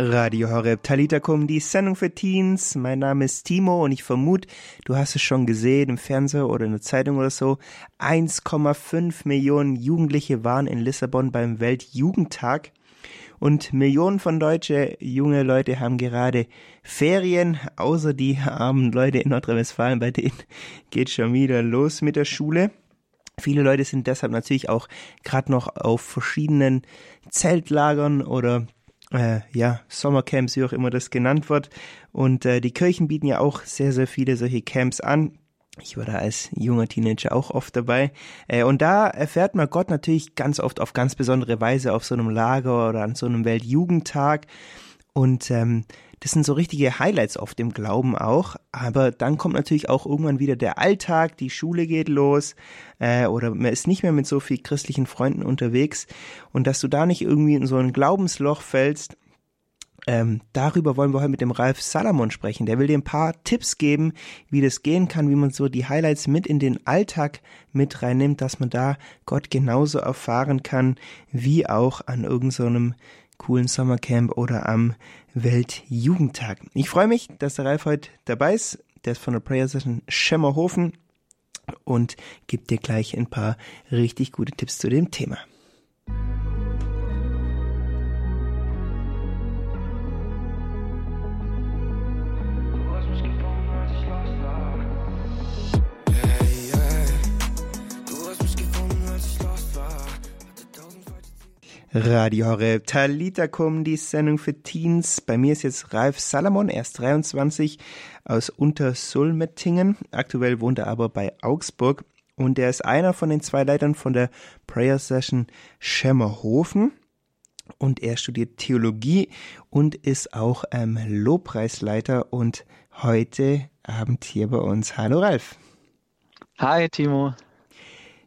Radio Horeb Talitakum, die Sendung für Teens. Mein Name ist Timo und ich vermute, du hast es schon gesehen im Fernseher oder in der Zeitung oder so. 1,5 Millionen Jugendliche waren in Lissabon beim Weltjugendtag. Und Millionen von deutsche junge Leute haben gerade Ferien, außer die armen Leute in Nordrhein-Westfalen, bei denen geht schon wieder los mit der Schule. Viele Leute sind deshalb natürlich auch gerade noch auf verschiedenen Zeltlagern oder äh, ja, Sommercamps, wie auch immer das genannt wird. Und äh, die Kirchen bieten ja auch sehr, sehr viele solche Camps an. Ich war da als junger Teenager auch oft dabei. Äh, und da erfährt man Gott natürlich ganz oft auf ganz besondere Weise auf so einem Lager oder an so einem Weltjugendtag. Und ähm, das sind so richtige Highlights auf dem Glauben auch. Aber dann kommt natürlich auch irgendwann wieder der Alltag, die Schule geht los äh, oder man ist nicht mehr mit so viel christlichen Freunden unterwegs. Und dass du da nicht irgendwie in so ein Glaubensloch fällst, ähm, darüber wollen wir heute mit dem Ralf Salomon sprechen. Der will dir ein paar Tipps geben, wie das gehen kann, wie man so die Highlights mit in den Alltag mit reinnimmt, dass man da Gott genauso erfahren kann, wie auch an irgendeinem so coolen Sommercamp oder am Weltjugendtag. Ich freue mich, dass der Ralf heute dabei ist. Der ist von der Prayer Session Schemmerhofen und gibt dir gleich ein paar richtig gute Tipps zu dem Thema. Radio Horeb Talitakum, die Sendung für Teens. Bei mir ist jetzt Ralf Salomon, er ist 23 aus Untersulmettingen. Aktuell wohnt er aber bei Augsburg und er ist einer von den zwei Leitern von der Prayer Session Schemmerhofen und er studiert Theologie und ist auch ähm, Lobpreisleiter und heute Abend hier bei uns. Hallo Ralf. Hi Timo.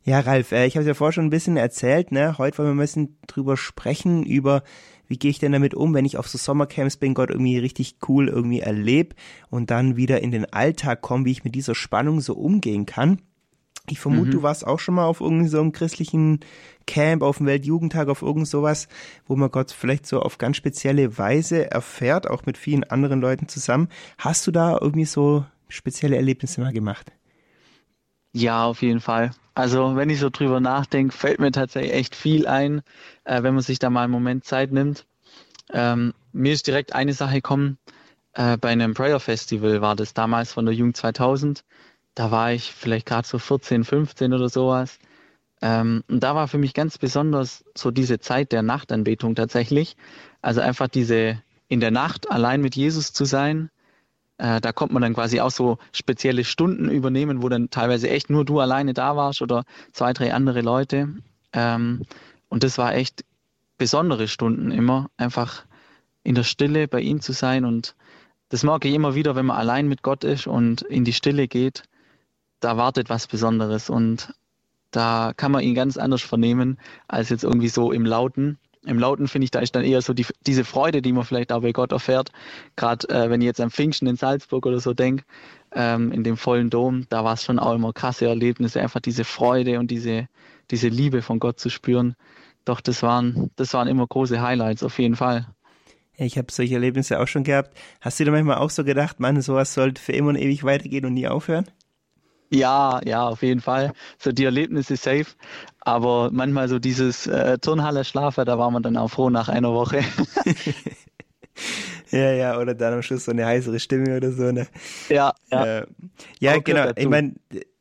Ja, Ralf, äh, ich habe es ja vorher schon ein bisschen erzählt, ne? Heute wollen wir ein bisschen drüber sprechen, über wie gehe ich denn damit um, wenn ich auf so Sommercamps bin, Gott irgendwie richtig cool irgendwie erlebe und dann wieder in den Alltag komme, wie ich mit dieser Spannung so umgehen kann. Ich vermute, mhm. du warst auch schon mal auf irgendeinem so einem christlichen Camp, auf dem Weltjugendtag, auf irgend sowas, wo man Gott vielleicht so auf ganz spezielle Weise erfährt, auch mit vielen anderen Leuten zusammen. Hast du da irgendwie so spezielle Erlebnisse mal gemacht? Ja, auf jeden Fall. Also wenn ich so drüber nachdenke, fällt mir tatsächlich echt viel ein, äh, wenn man sich da mal einen Moment Zeit nimmt. Ähm, mir ist direkt eine Sache gekommen, äh, bei einem Prayer Festival war das damals von der Jugend 2000. Da war ich vielleicht gerade so 14, 15 oder sowas. Ähm, und da war für mich ganz besonders so diese Zeit der Nachtanbetung tatsächlich. Also einfach diese in der Nacht allein mit Jesus zu sein, äh, da kommt man dann quasi auch so spezielle Stunden übernehmen, wo dann teilweise echt nur du alleine da warst oder zwei, drei andere Leute. Ähm, und das war echt besondere Stunden immer, einfach in der Stille bei ihm zu sein. Und das mag ich immer wieder, wenn man allein mit Gott ist und in die Stille geht, da wartet was Besonderes. Und da kann man ihn ganz anders vernehmen als jetzt irgendwie so im Lauten. Im Lauten finde ich, da ist dann eher so die, diese Freude, die man vielleicht auch bei Gott erfährt. Gerade äh, wenn ich jetzt am Pfingsten in Salzburg oder so denke, ähm, in dem vollen Dom, da war es schon auch immer krasse Erlebnisse, einfach diese Freude und diese, diese Liebe von Gott zu spüren. Doch das waren, das waren immer große Highlights, auf jeden Fall. Ich habe solche Erlebnisse auch schon gehabt. Hast du dir manchmal auch so gedacht, Mann, sowas sollte für immer und ewig weitergehen und nie aufhören? Ja, ja, auf jeden Fall. So die Erlebnisse safe. Aber manchmal so dieses äh, Turnhalle Schlafen, da war man dann auch froh nach einer Woche. ja, ja, oder dann am Schluss so eine heißere Stimme oder so, ne? Ja, ja. Äh, ja, auch genau. Ich meine,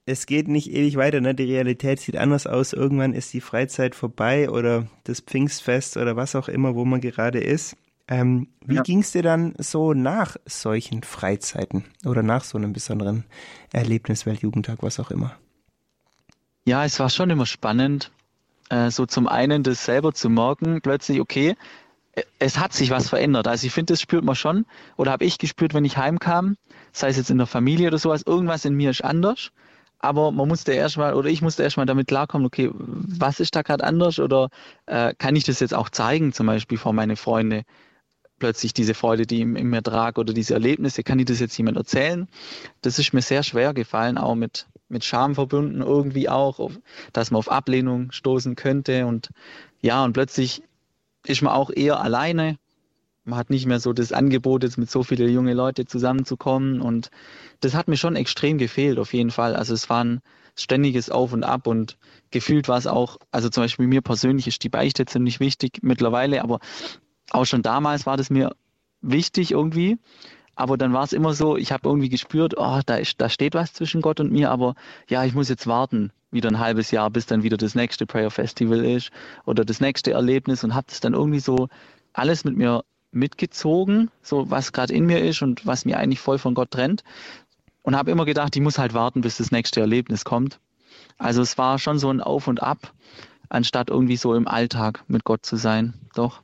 es geht nicht ewig weiter, ne? Die Realität sieht anders aus. Irgendwann ist die Freizeit vorbei oder das Pfingstfest oder was auch immer, wo man gerade ist. Ähm, wie ja. ging es dir dann so nach solchen Freizeiten oder nach so einem besonderen Erlebnis, Weltjugendtag, was auch immer? Ja, es war schon immer spannend, äh, so zum einen das selber zu merken, plötzlich, okay, äh, es hat sich was verändert. Also ich finde, das spürt man schon oder habe ich gespürt, wenn ich heimkam, sei es jetzt in der Familie oder sowas, irgendwas in mir ist anders. Aber man musste erstmal, oder ich musste erstmal damit klarkommen, okay, was ist da gerade anders oder äh, kann ich das jetzt auch zeigen, zum Beispiel vor meine Freunde? Plötzlich diese Freude, die in mir trage oder diese Erlebnisse, kann ich das jetzt jemand erzählen? Das ist mir sehr schwer gefallen, auch mit, mit Scham verbunden irgendwie auch, auf, dass man auf Ablehnung stoßen könnte und ja, und plötzlich ist man auch eher alleine, Man hat nicht mehr so das Angebot, jetzt mit so vielen jungen Leuten zusammenzukommen. Und das hat mir schon extrem gefehlt, auf jeden Fall. Also es war ein ständiges Auf und Ab und gefühlt war es auch, also zum Beispiel mir persönlich ist die Beichte ziemlich wichtig mittlerweile, aber auch schon damals war das mir wichtig irgendwie. Aber dann war es immer so, ich habe irgendwie gespürt, oh, da, ist, da steht was zwischen Gott und mir, aber ja, ich muss jetzt warten, wieder ein halbes Jahr, bis dann wieder das nächste Prayer Festival ist oder das nächste Erlebnis und habe das dann irgendwie so alles mit mir mitgezogen, so was gerade in mir ist und was mir eigentlich voll von Gott trennt. Und habe immer gedacht, ich muss halt warten, bis das nächste Erlebnis kommt. Also es war schon so ein Auf und Ab, anstatt irgendwie so im Alltag mit Gott zu sein. Doch.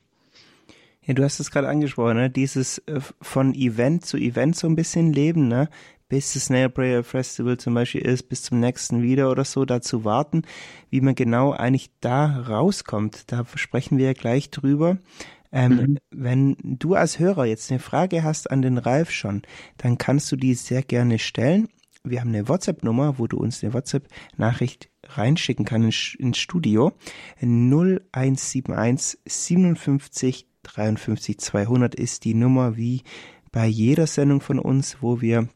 Ja, du hast es gerade angesprochen, ne? dieses äh, von Event zu Event so ein bisschen leben, ne? bis das Snail Prayer Festival zum Beispiel ist, bis zum nächsten wieder oder so, da zu warten, wie man genau eigentlich da rauskommt. Da sprechen wir ja gleich drüber. Ähm, mhm. Wenn du als Hörer jetzt eine Frage hast an den Ralf schon, dann kannst du die sehr gerne stellen. Wir haben eine WhatsApp-Nummer, wo du uns eine WhatsApp-Nachricht reinschicken kannst ins Studio. 0171 57 53 200 ist die Nummer wie bei jeder Sendung von uns, wo wir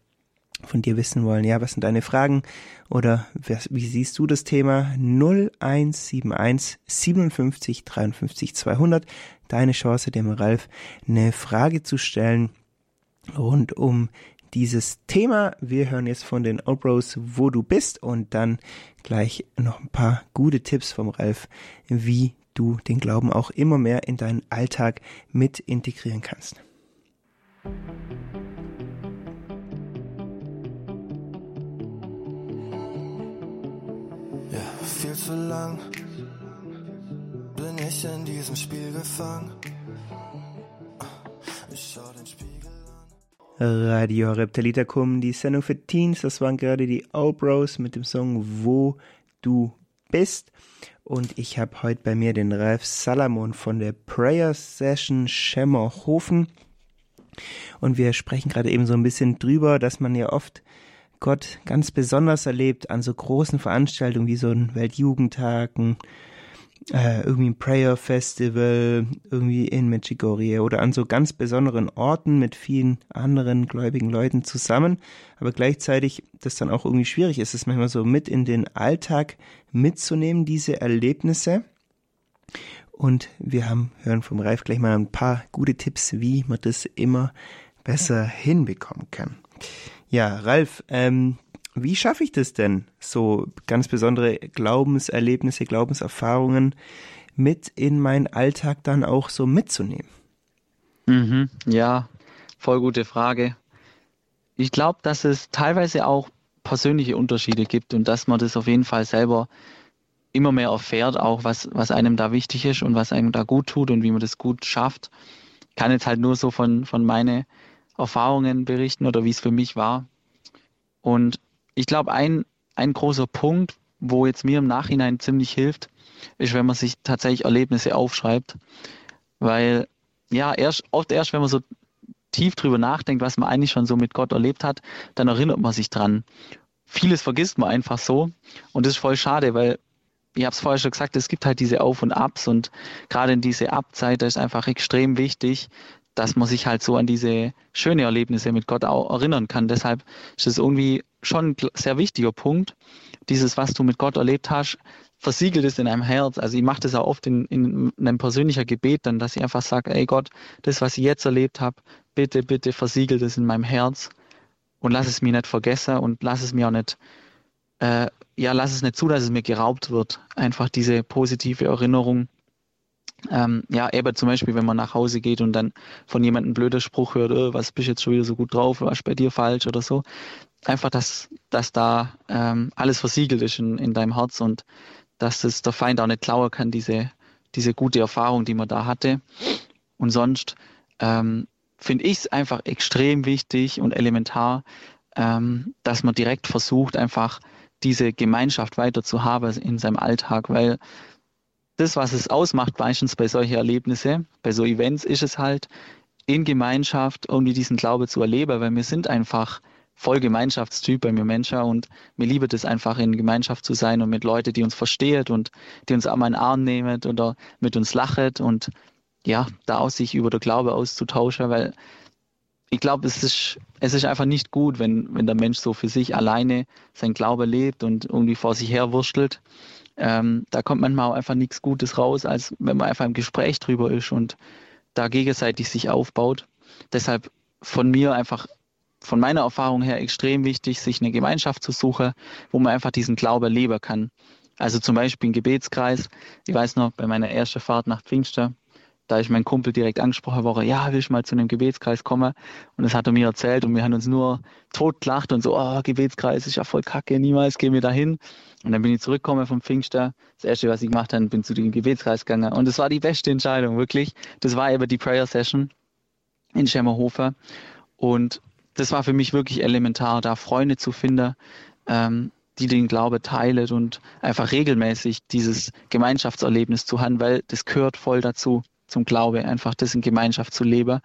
von dir wissen wollen, ja, was sind deine Fragen oder wie siehst du das Thema 0171 57 53 200 deine Chance dem Ralf eine Frage zu stellen rund um dieses Thema. Wir hören jetzt von den Obros, wo du bist und dann gleich noch ein paar gute Tipps vom Ralf, wie du den Glauben auch immer mehr in deinen Alltag mit integrieren kannst. Ja, viel zu lang bin ich in diesem Spiel gefangen. Ich schau den Spiegel an. Radio Reptilitacum, die Sendung für Teens, das waren gerade die Old Bros mit dem Song Wo du bist. Und ich habe heute bei mir den Ralf Salamon von der Prayer Session Schemmerhofen. Und wir sprechen gerade eben so ein bisschen drüber, dass man ja oft Gott ganz besonders erlebt an so großen Veranstaltungen wie so ein Weltjugendtagen, äh, irgendwie ein Prayer Festival, irgendwie in Medjugorje oder an so ganz besonderen Orten mit vielen anderen gläubigen Leuten zusammen. Aber gleichzeitig, das dann auch irgendwie schwierig ist, es manchmal so mit in den Alltag mitzunehmen, diese Erlebnisse. Und wir haben, hören vom Ralf gleich mal ein paar gute Tipps, wie man das immer besser hinbekommen kann. Ja, Ralf, ähm, wie schaffe ich das denn, so ganz besondere Glaubenserlebnisse, Glaubenserfahrungen mit in meinen Alltag dann auch so mitzunehmen? Mhm, ja, voll gute Frage. Ich glaube, dass es teilweise auch persönliche Unterschiede gibt und dass man das auf jeden Fall selber immer mehr erfährt, auch was, was einem da wichtig ist und was einem da gut tut und wie man das gut schafft. Ich kann jetzt halt nur so von, von meinen Erfahrungen berichten oder wie es für mich war. Und ich glaube, ein, ein großer Punkt, wo jetzt mir im Nachhinein ziemlich hilft, ist, wenn man sich tatsächlich Erlebnisse aufschreibt. Weil, ja, erst, oft erst, wenn man so tief drüber nachdenkt, was man eigentlich schon so mit Gott erlebt hat, dann erinnert man sich dran. Vieles vergisst man einfach so. Und das ist voll schade, weil ich habe es vorher schon gesagt, es gibt halt diese Auf und Abs und gerade in diese Abzeit, da ist einfach extrem wichtig, dass man sich halt so an diese schönen Erlebnisse mit Gott auch erinnern kann. Deshalb ist es irgendwie schon ein sehr wichtiger Punkt. Dieses, was du mit Gott erlebt hast, versiegelt es in einem Herz. Also ich mache das auch oft in, in einem persönlichen Gebet dann, dass ich einfach sage, ey Gott, das, was ich jetzt erlebt habe, bitte, bitte versiegelt es in meinem Herz und lass es mir nicht vergessen und lass es mir auch nicht, äh, ja, lass es nicht zu, dass es mir geraubt wird. Einfach diese positive Erinnerung ähm, ja, eben zum Beispiel, wenn man nach Hause geht und dann von jemandem ein blöder Spruch hört, oh, was bist jetzt schon wieder so gut drauf, was bei dir falsch oder so. Einfach, dass, dass da ähm, alles versiegelt ist in, in deinem Herz und dass es der Feind auch nicht klauen kann, diese, diese gute Erfahrung, die man da hatte. Und sonst ähm, finde ich es einfach extrem wichtig und elementar, ähm, dass man direkt versucht, einfach diese Gemeinschaft weiter zu haben in seinem Alltag, weil das, was es ausmacht, meistens bei solchen Erlebnissen, bei so Events, ist es halt, in Gemeinschaft irgendwie diesen Glaube zu erleben, weil wir sind einfach voll Gemeinschaftstyp bei mir Menschen und mir liebe es einfach in Gemeinschaft zu sein und mit Leuten, die uns versteht und die uns auch mal in den Arm nehmen oder mit uns lachet und ja, da aus sich über den Glaube auszutauschen, weil ich glaube, es ist, es ist einfach nicht gut, wenn, wenn der Mensch so für sich alleine sein Glaube lebt und irgendwie vor sich her wurstelt. Ähm, da kommt manchmal auch einfach nichts Gutes raus, als wenn man einfach im Gespräch drüber ist und da gegenseitig sich aufbaut. Deshalb von mir einfach, von meiner Erfahrung her extrem wichtig, sich eine Gemeinschaft zu suchen, wo man einfach diesen Glaube leben kann. Also zum Beispiel ein Gebetskreis. Ich weiß noch, bei meiner ersten Fahrt nach Pfingster, da ist mein Kumpel direkt angesprochen worden, ja, will ich mal zu einem Gebetskreis kommen? Und das hat er mir erzählt und wir haben uns nur totgelacht und so, oh, Gebetskreis ist ja voll kacke, niemals gehen wir dahin. Und dann bin ich zurückgekommen vom Pfingster. Das erste, was ich gemacht habe, bin zu dem Gebetskreis gegangen. Und das war die beste Entscheidung, wirklich. Das war eben die Prayer Session in Schemmerhofer. Und das war für mich wirklich elementar, da Freunde zu finden, ähm, die den Glaube teilen und einfach regelmäßig dieses Gemeinschaftserlebnis zu haben, weil das gehört voll dazu zum Glaube, einfach das in Gemeinschaft zu leben.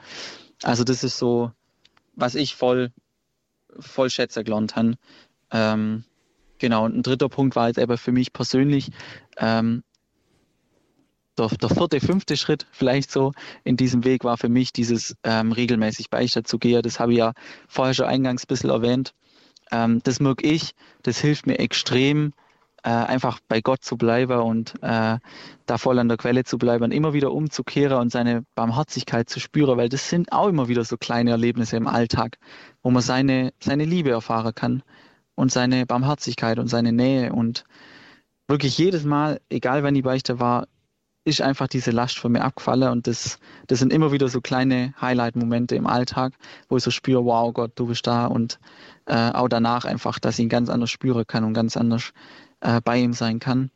Also das ist so, was ich voll, voll schätze habe. Ähm, genau, und ein dritter Punkt war jetzt aber für mich persönlich ähm, der, der, vierte, fünfte Schritt vielleicht so in diesem Weg war für mich dieses ähm, regelmäßig Beichte zu gehen. Das habe ich ja vorher schon eingangs ein bisschen erwähnt. Ähm, das merke ich, das hilft mir extrem, äh, einfach bei Gott zu bleiben und äh, da voll an der Quelle zu bleiben, immer wieder umzukehren und seine Barmherzigkeit zu spüren, weil das sind auch immer wieder so kleine Erlebnisse im Alltag, wo man seine, seine Liebe erfahren kann und seine Barmherzigkeit und seine Nähe und wirklich jedes Mal, egal wann die Beichte war, ist einfach diese Last von mir abgefallen und das, das sind immer wieder so kleine Highlight-Momente im Alltag, wo ich so spüre, wow Gott, du bist da und äh, auch danach einfach, dass ich ihn ganz anders spüren kann und ganz anders äh, bei ihm sein kann.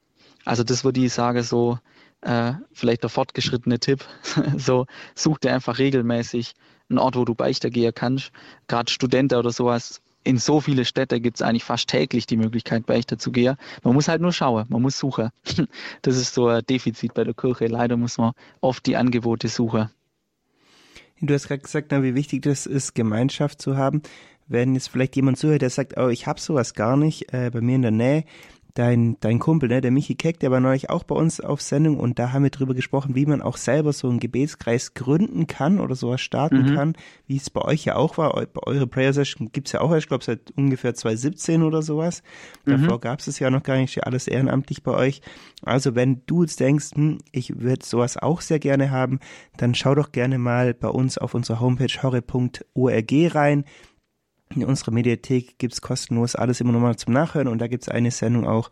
Also das würde ich sagen, so äh, vielleicht der fortgeschrittene Tipp. so such dir einfach regelmäßig einen Ort, wo du Beichte gehen kannst. Gerade Studenten oder sowas. In so viele Städte gibt es eigentlich fast täglich die Möglichkeit, Beichte zu gehen. Man muss halt nur schauen, man muss suchen. das ist so ein Defizit bei der Kirche. Leider muss man oft die Angebote suchen. Du hast gerade gesagt, wie wichtig das ist, Gemeinschaft zu haben. Wenn jetzt vielleicht jemand zuhört, der sagt, oh, ich habe sowas gar nicht äh, bei mir in der Nähe, dein, dein Kumpel, ne, der Michi Keck, der war neulich auch bei uns auf Sendung und da haben wir drüber gesprochen, wie man auch selber so einen Gebetskreis gründen kann oder sowas starten mhm. kann, wie es bei euch ja auch war. Bei eurer Prayer Session gibt's ja auch, ich glaube, seit ungefähr 2017 oder sowas. Mhm. Davor gab's es ja noch gar nicht, alles ehrenamtlich bei euch. Also wenn du jetzt denkst, hm, ich würde sowas auch sehr gerne haben, dann schau doch gerne mal bei uns auf unserer Homepage horre.org rein. In unserer Mediathek gibt's kostenlos alles immer nochmal zum Nachhören und da gibt's eine Sendung auch,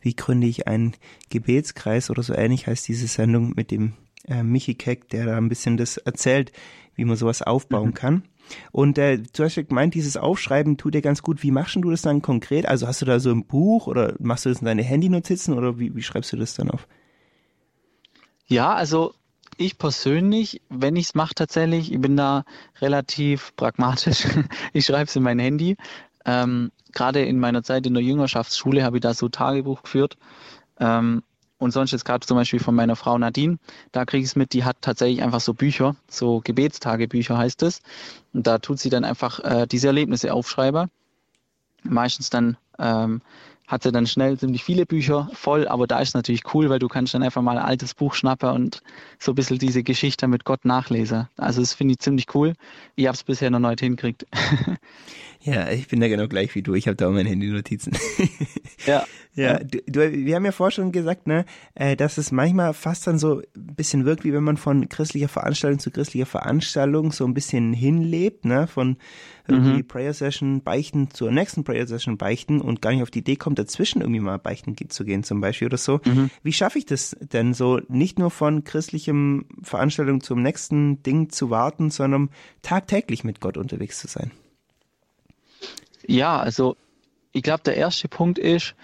wie gründe ich einen Gebetskreis oder so ähnlich heißt diese Sendung mit dem äh, Michi Keck, der da ein bisschen das erzählt, wie man sowas aufbauen mhm. kann. Und äh, du hast ja gemeint, dieses Aufschreiben tut dir ganz gut. Wie machst du das dann konkret? Also hast du da so ein Buch oder machst du das in deine Handynotizen oder wie, wie schreibst du das dann auf? Ja, also ich persönlich, wenn ich es mache tatsächlich, ich bin da relativ pragmatisch. ich schreibe es in mein Handy. Ähm, Gerade in meiner Zeit in der Jüngerschaftsschule habe ich da so Tagebuch geführt. Ähm, und sonst jetzt gerade zum Beispiel von meiner Frau Nadine, da kriege ich es mit, die hat tatsächlich einfach so Bücher, so Gebetstagebücher heißt es. Und da tut sie dann einfach äh, diese Erlebnisse aufschreiben. Meistens dann ähm, hat sie dann schnell ziemlich viele Bücher voll, aber da ist natürlich cool, weil du kannst dann einfach mal ein altes Buch schnappen und so ein bisschen diese Geschichte mit Gott nachlesen. Also das finde ich ziemlich cool. Ich habe es bisher noch nicht hingekriegt. Ja, ich bin da genau gleich wie du. Ich habe da auch meine Handy-Notizen. Ja. ja, du, du, wir haben ja vorher schon gesagt, ne, äh, dass es manchmal fast dann so ein bisschen wirkt, wie wenn man von christlicher Veranstaltung zu christlicher Veranstaltung so ein bisschen hinlebt, ne, von irgendwie mhm. Prayer Session beichten zur nächsten Prayer Session beichten und gar nicht auf die Idee kommt, dazwischen irgendwie mal beichten zu gehen zum Beispiel oder so. Mhm. Wie schaffe ich das denn so, nicht nur von christlichem Veranstaltung zum nächsten Ding zu warten, sondern tagtäglich mit Gott unterwegs zu sein? Ja, also ich glaube, der erste Punkt ist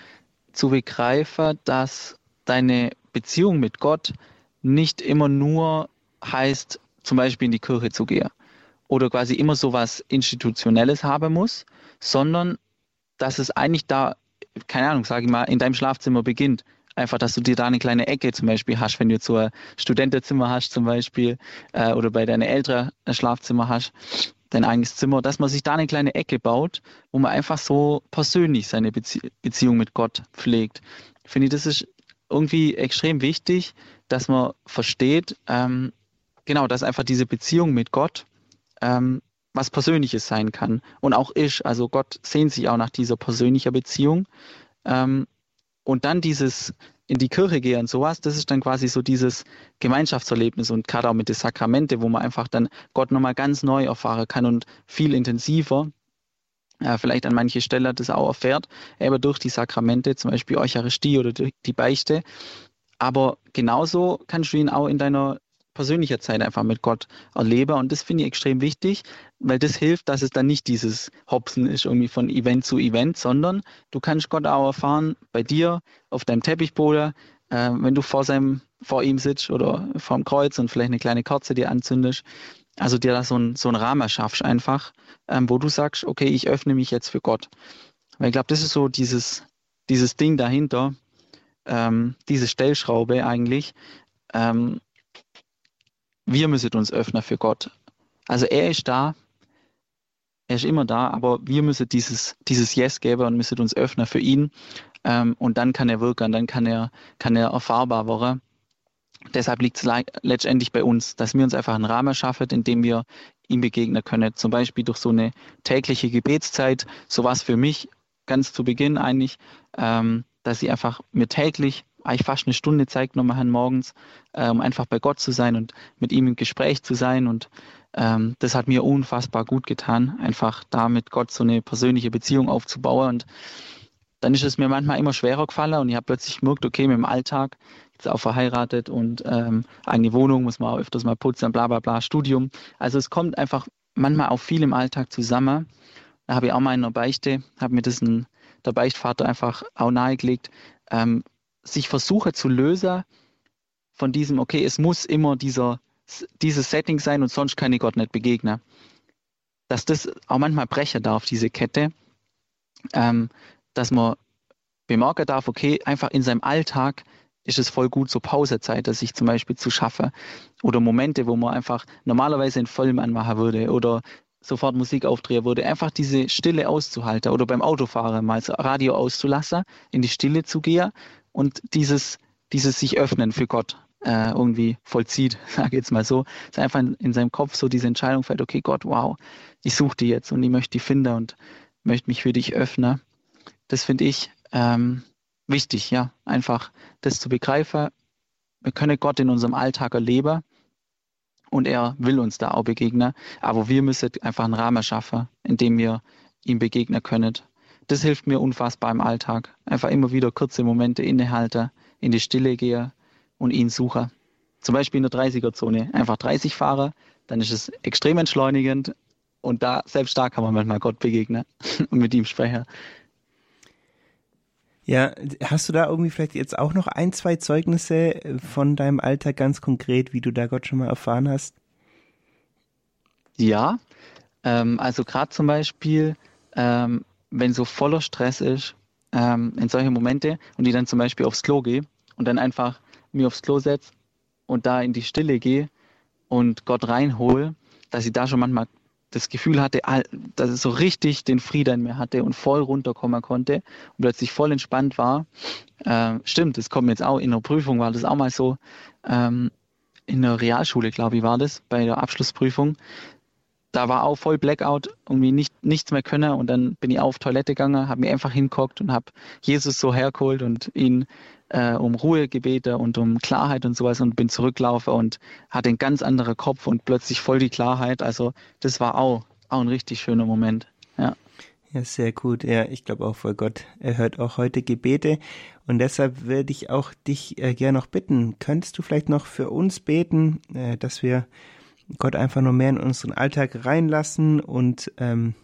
zu begreifen, dass deine Beziehung mit Gott nicht immer nur heißt, zum Beispiel in die Kirche zu gehen oder quasi immer so was Institutionelles haben muss, sondern dass es eigentlich da, keine Ahnung, sage ich mal, in deinem Schlafzimmer beginnt. Einfach, dass du dir da eine kleine Ecke zum Beispiel hast, wenn du so ein Studentenzimmer hast zum Beispiel äh, oder bei deinen Eltern ein Schlafzimmer hast, dein eigenes Zimmer, dass man sich da eine kleine Ecke baut, wo man einfach so persönlich seine Bezie Beziehung mit Gott pflegt. Ich finde, das ist irgendwie extrem wichtig, dass man versteht, ähm, genau, dass einfach diese Beziehung mit Gott ähm, was Persönliches sein kann und auch ist. Also Gott sehnt sich auch nach dieser persönlichen Beziehung. Ähm, und dann dieses in die Kirche gehen und sowas, das ist dann quasi so dieses Gemeinschaftserlebnis und gerade auch mit den Sakramente, wo man einfach dann Gott nochmal ganz neu erfahren kann und viel intensiver äh, vielleicht an manche Stelle das auch erfährt, eben durch die Sakramente, zum Beispiel Eucharistie oder die Beichte. Aber genauso kannst du ihn auch in deiner persönlichen Zeit einfach mit Gott erleben. Und das finde ich extrem wichtig, weil das hilft, dass es dann nicht dieses Hopsen ist irgendwie von Event zu Event, sondern du kannst Gott auch erfahren bei dir auf deinem Teppichboden, äh, wenn du vor seinem vor ihm sitzt oder vor dem Kreuz und vielleicht eine kleine Kerze dir anzündest. Also dir da so, ein, so einen Rahmen schaffst einfach, ähm, wo du sagst, okay, ich öffne mich jetzt für Gott. Weil ich glaube, das ist so dieses, dieses Ding dahinter, ähm, diese Stellschraube eigentlich. Ähm, wir müssen uns öffnen für Gott. Also er ist da, er ist immer da, aber wir müssen dieses, dieses Yes geben und müssen uns öffnen für ihn. Ähm, und dann kann er wirken, dann kann er, kann er erfahrbar werden. Deshalb liegt es letztendlich bei uns, dass wir uns einfach einen Rahmen schaffen, in dem wir ihm begegnen können. Zum Beispiel durch so eine tägliche Gebetszeit. So war es für mich ganz zu Beginn eigentlich, ähm, dass ich einfach mir täglich eigentlich fast eine Stunde Zeit genommen habe morgens, äh, um einfach bei Gott zu sein und mit ihm im Gespräch zu sein. Und ähm, das hat mir unfassbar gut getan, einfach da mit Gott so eine persönliche Beziehung aufzubauen. Und dann ist es mir manchmal immer schwerer gefallen und ich habe plötzlich gemerkt, okay, mit dem Alltag jetzt auch verheiratet und ähm, eigene Wohnung muss man auch öfters mal putzen, bla bla bla, Studium. Also es kommt einfach manchmal auch viel im Alltag zusammen. Da habe ich auch mal in der Beichte, habe mir das ein, der Beichtvater einfach auch nahegelegt, ähm, sich versuche zu lösen von diesem, okay, es muss immer dieser, dieses Setting sein und sonst kann ich Gott nicht begegnen. Dass das auch manchmal brechen darf, diese Kette, ähm, dass man bemerken darf, okay, einfach in seinem Alltag ist es voll gut, so Pausezeit, dass ich zum Beispiel zu schaffen oder Momente, wo man einfach normalerweise einen Film anmachen würde oder sofort Musik aufdrehen würde, einfach diese Stille auszuhalten oder beim Autofahren mal das Radio auszulassen, in die Stille zu gehen und dieses, dieses sich öffnen für Gott äh, irgendwie vollzieht, sage ich jetzt mal so, dass einfach in, in, seinem Kopf so diese Entscheidung fällt, okay Gott, wow, ich suche die jetzt und ich möchte die finden und möchte mich für dich öffnen. Das finde ich ähm, wichtig, ja, einfach das zu begreifen. Wir können Gott in unserem Alltag erleben und er will uns da auch begegnen, aber wir müssen einfach einen Rahmen schaffen, in dem wir ihm begegnen können. Das hilft mir unfassbar im Alltag. Einfach immer wieder kurze Momente innehalten, in die Stille gehe und ihn suche. Zum Beispiel in der 30er-Zone. Einfach 30 fahre, dann ist es extrem entschleunigend und da, selbst da kann man manchmal Gott begegnen und mit ihm sprechen. Ja, hast du da irgendwie vielleicht jetzt auch noch ein, zwei Zeugnisse von deinem Alltag ganz konkret, wie du da Gott schon mal erfahren hast? Ja, ähm, also gerade zum Beispiel, ähm, wenn so voller Stress ist, ähm, in solche Momente und ich dann zum Beispiel aufs Klo gehe und dann einfach mir aufs Klo setze und da in die Stille gehe und Gott reinhole, dass ich da schon manchmal das Gefühl hatte, dass es so richtig den Frieden in mir hatte und voll runterkommen konnte und plötzlich voll entspannt war. Äh, stimmt, das kommt jetzt auch in der Prüfung, war das auch mal so. Ähm, in der Realschule, glaube ich, war das, bei der Abschlussprüfung. Da war auch voll Blackout, irgendwie nicht, nichts mehr können und dann bin ich auf Toilette gegangen, habe mir einfach hinguckt und habe Jesus so hergeholt und ihn äh, um Ruhe gebeten und um Klarheit und sowas und bin zurückgelaufen und hatte einen ganz anderen Kopf und plötzlich voll die Klarheit. Also das war auch, auch ein richtig schöner Moment. Ja. Ja, sehr gut. Ja, ich glaube auch vor Gott. Er hört auch heute Gebete. Und deshalb würde ich auch dich äh, gerne noch bitten, könntest du vielleicht noch für uns beten, äh, dass wir Gott einfach noch mehr in unseren Alltag reinlassen und ähm,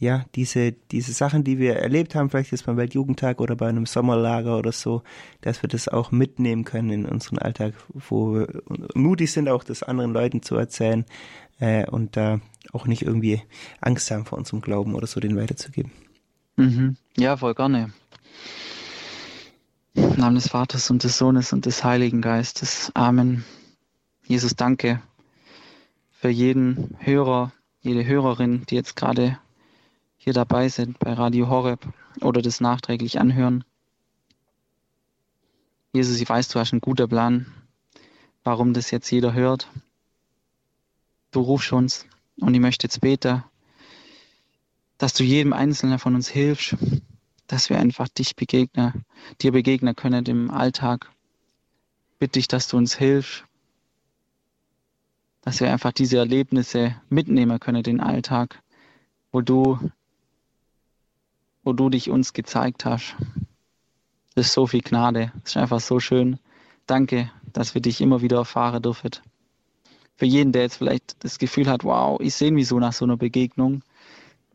ja, diese, diese Sachen, die wir erlebt haben, vielleicht jetzt beim Weltjugendtag oder bei einem Sommerlager oder so, dass wir das auch mitnehmen können in unseren Alltag, wo wir mutig sind, auch das anderen Leuten zu erzählen äh, und da auch nicht irgendwie Angst haben vor unserem Glauben oder so, den weiterzugeben. Mhm. Ja, voll gerne. Im Namen des Vaters und des Sohnes und des Heiligen Geistes. Amen. Jesus, danke für jeden Hörer, jede Hörerin, die jetzt gerade hier dabei sind bei Radio Horeb oder das nachträglich anhören. Jesus, ich weiß, du hast einen guten Plan, warum das jetzt jeder hört. du rufst uns. Und ich möchte jetzt beten, dass du jedem Einzelnen von uns hilfst, dass wir einfach dich begegnen, dir begegnen können im Alltag. Bitte dich, dass du uns hilfst, dass wir einfach diese Erlebnisse mitnehmen können, den Alltag, wo du, wo du dich uns gezeigt hast. Das ist so viel Gnade. Das ist einfach so schön. Danke, dass wir dich immer wieder erfahren dürfen. Für jeden, der jetzt vielleicht das Gefühl hat, wow, ich sehe mich so nach so einer Begegnung,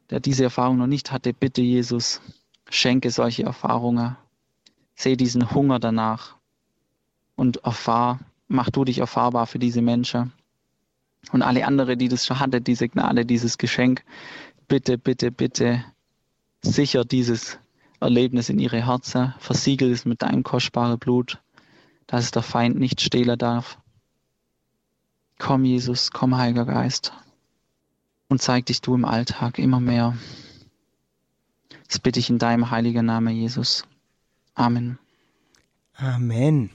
der diese Erfahrung noch nicht hatte, bitte Jesus, schenke solche Erfahrungen. Sehe diesen Hunger danach und erfahr, mach du dich erfahrbar für diese Menschen. Und alle anderen, die das schon hatte, diese Gnade, dieses Geschenk, bitte, bitte, bitte sicher dieses Erlebnis in ihre Herzen, versiegel es mit deinem kostbaren Blut, dass es der Feind nicht stehlen darf. Komm, Jesus, komm, Heiliger Geist, und zeig dich du im Alltag immer mehr. Das bitte ich in deinem heiligen Namen, Jesus. Amen. Amen.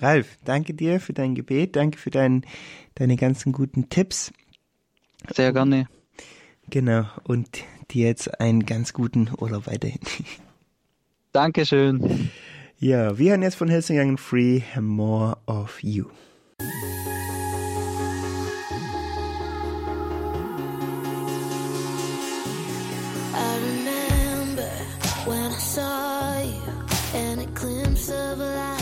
Ralf, danke dir für dein Gebet, danke für dein, deine ganzen guten Tipps. Sehr gerne. Genau, und dir jetzt einen ganz guten Urlaub weiterhin. Dankeschön. Ja, wir hören jetzt von Helsing Free More of You. I remember when I saw you and a glimpse of a life